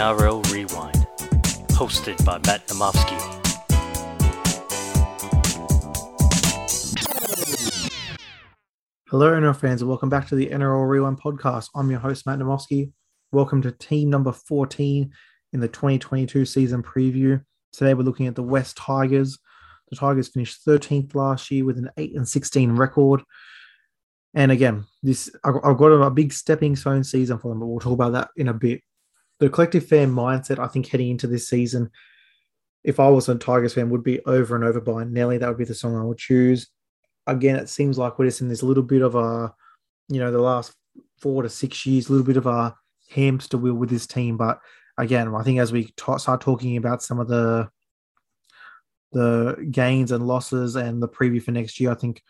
NRL Rewind, hosted by Matt Namofsky. Hello, NRL fans, and welcome back to the NRL Rewind podcast. I'm your host, Matt Namofsky. Welcome to team number 14 in the 2022 season preview. Today, we're looking at the West Tigers. The Tigers finished 13th last year with an 8 and 16 record. And again, this I've got a big stepping stone season for them, but we'll talk about that in a bit. The collective fan mindset, I think, heading into this season, if I was a Tigers fan, would be over and over by Nelly. That would be the song I would choose. Again, it seems like we're just in this little bit of a, you know, the last four to six years, a little bit of a hamster wheel with this team. But again, I think as we t- start talking about some of the the gains and losses and the preview for next year, I think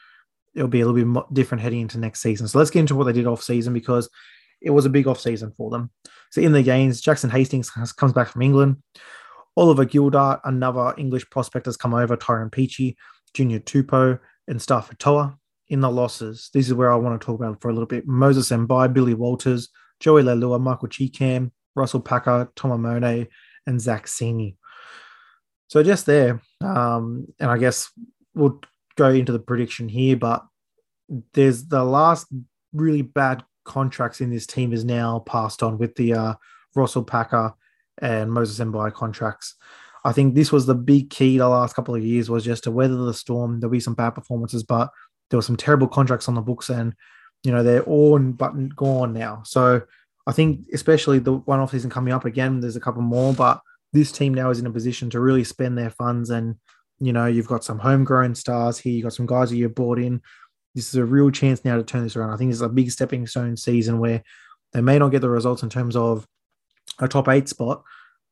it'll be a little bit different heading into next season. So let's get into what they did off season because it was a big off season for them. So in the games, Jackson Hastings has, comes back from England. Oliver Gildart, another English prospect, has come over. Tyrone Peachey, Junior Tupou, and Starford To'a. In the losses, this is where I want to talk about for a little bit. Moses Mbye, Billy Walters, Joey Leilua, Michael Chee-Kam, Russell Packer, Tom Amone, and Zac Cini. So just there, um, and I guess we'll go into the prediction here, but there's the last really bad contracts in this team is now passed on with the uh, Russell Packer and Moses Mbye contracts. I think this was the big key the last couple of years was just to weather the storm. There'll be some bad performances, but there were some terrible contracts on the books, and you know they're all but gone now. So I think especially the one off season coming up again, there's a couple more, but this team now is in a position to really spend their funds and you know, you've got some homegrown stars here. You've got some guys that you've brought in. This is a real chance now to turn this around. I think it's a big stepping stone season where they may not get the results in terms of a top eight spot,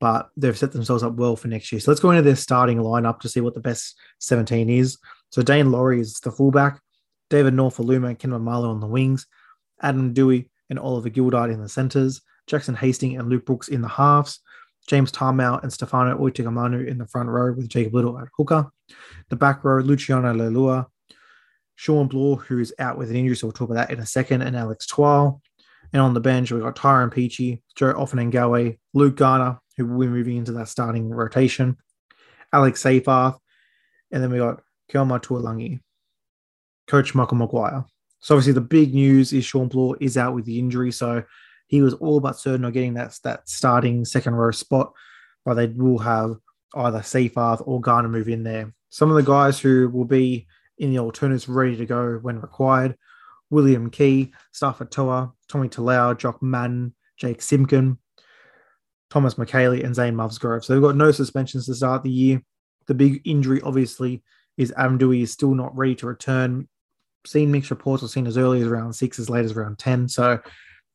but they've set themselves up well for next year. So let's go into their starting lineup to see what the best 17 is. So Daine Laurie is the fullback, David Nofoaluma and Ken on the wings, Adam Doueihi and Oliver Gildart in the centres, Jackson Hastings and Luke Brooks in the halves, James Tamou and Stefano Utoikamanu in the front row with Jacob Little at hooker. The back row, Luciano Leilua, Shawn Blore, who is out with an injury, so we'll talk about that in a second, and Alex Twal. And on the bench, we've got Tyrone Peachey, Joe Ofahengaue, Luke Garner, who will be moving into that starting rotation, Alex Seyfarth, and then we got Kelma Tuilagi, Coach Michael Maguire. So obviously the big news is Shawn Blore is out with the injury, so he was all but certain of getting that, that starting second row spot, but they will have either Seyfarth or Garner move in there. Some of the guys who will be in the alternates ready to go when required William Key, Starford To'a, Tommy Talau, Jock Madden, Jake Simkin, Thomas Mikaele, and Zane Musgrove. So they've got no suspensions to start the year. The big injury, obviously, is Adam Doueihi is still not ready to return. Seen mixed reports, I've seen as early as round six, as late as round 10. So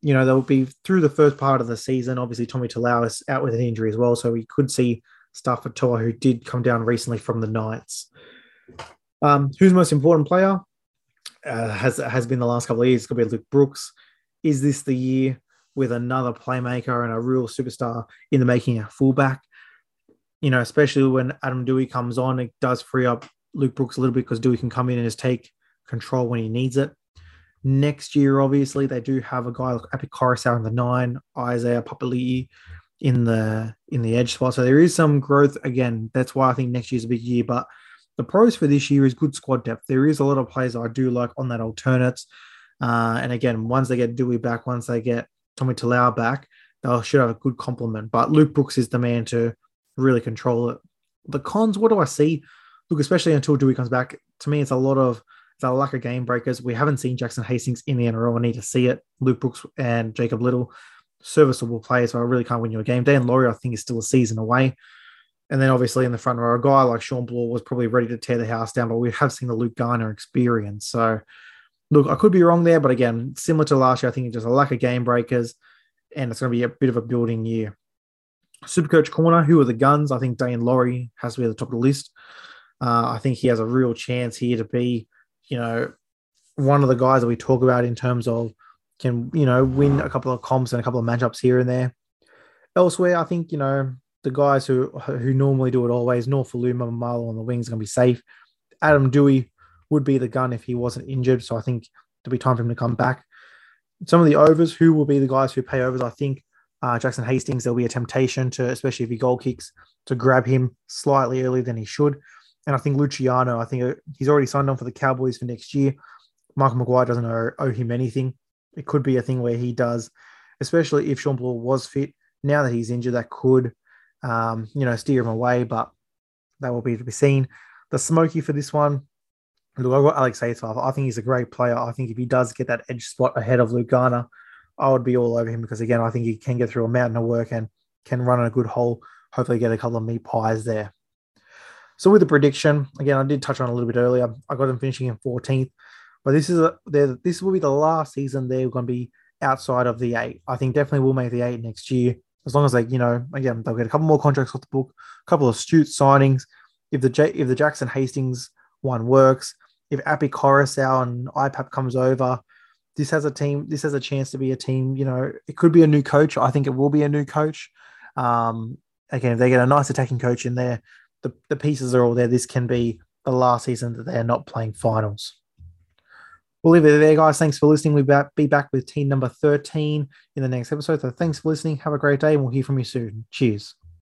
you know, they'll be through the first part of the season. Obviously, Tommy Talau is out with an injury as well, so we could see Starford To'a, who did come down recently from the Knights. Um, who's the most important player? Uh, has has been the last couple of years. It's going to be Luke Brooks. Is this the year with another playmaker and a real superstar in the making a fullback? You know, especially when Adam Doueihi comes on, it does free up Luke Brooks a little bit because Doueihi can come in and just take control when he needs it. Next year, obviously, they do have a guy like Api Koroisau in the nine, Isaiah Papali'i in the in the edge spot. So there is some growth again. That's why I think next year's a big year. But the pros for this year is good squad depth. There is a lot of players I do like on that alternates. Uh, and again, once they get Dewey back, once they get Tommy Talau back, they should have a good complement. But Luke Brooks is the man to really control it. The cons, what do I see? Look, especially until Dewey comes back, to me, it's a lot of it's a lack of game breakers. We haven't seen Jackson Hastings in the NRL. I need to see it. Luke Brooks and Jacob Little, serviceable players, so I really can't win you a game. Dan Laurie, I think, is still a season away. And then obviously in the front row, a guy like Shawn Blore was probably ready to tear the house down, but we have seen the Luke Garner experience. So, look, I could be wrong there, but again, similar to last year, I think it's just a lack of game breakers, and it's going to be a bit of a building year. Supercoach corner, who are the guns? I think Daine Laurie has to be at the top of the list. Uh, I think he has a real chance here to be you know, one of the guys that we talk about in terms of can, you know, win a couple of comps and a couple of matchups here and there. Elsewhere, I think, you know, the guys who who normally do it always, Nofoaluma and Maumalo on the wings going to be safe. Adam Doueihi would be the gun if he wasn't injured. So I think it'll be time for him to come back. Some of the overs, who will be the guys who pay overs? I think uh, Jackson Hastings, there'll be a temptation to, especially if he goal kicks, to grab him slightly earlier than he should. And I think Luciano, I think uh, he's already signed on for the Cowboys for next year. Michael Maguire doesn't owe, owe him anything. It could be a thing where he does, especially if Shawn Blore was fit. Now that he's injured, that could, um, you know, steer him away, but that will be to be seen. The smoky for this one, look, I've got Alex Seyfarth. I think he's a great player. I think if he does get that edge spot ahead of Luke Garner, I would be all over him because again, I think he can get through a mountain of work and can run in a good hole. Hopefully, get a couple of meat pies there. So with the prediction, again, I did touch on a little bit earlier. I got him finishing in 14th, but this is a this will be the last season they're going to be outside of the eight. I think definitely will make the eight next year as long as they, you know, again they'll get a couple more contracts off the book, a couple of astute signings. If the J, if the Jackson Hastings one works, if Api Koroisau and IPAP comes over, this has a team. This has a chance to be a team. You know, it could be a new coach. I think it will be a new coach. Um, again, if they get a nice attacking coach in there, the, the pieces are all there. This can be the last season that they're not playing finals. We'll leave it there, guys. Thanks for listening. We'll be back with team number 13 in the next episode. So thanks for listening. Have a great day, and we'll hear from you soon. Cheers.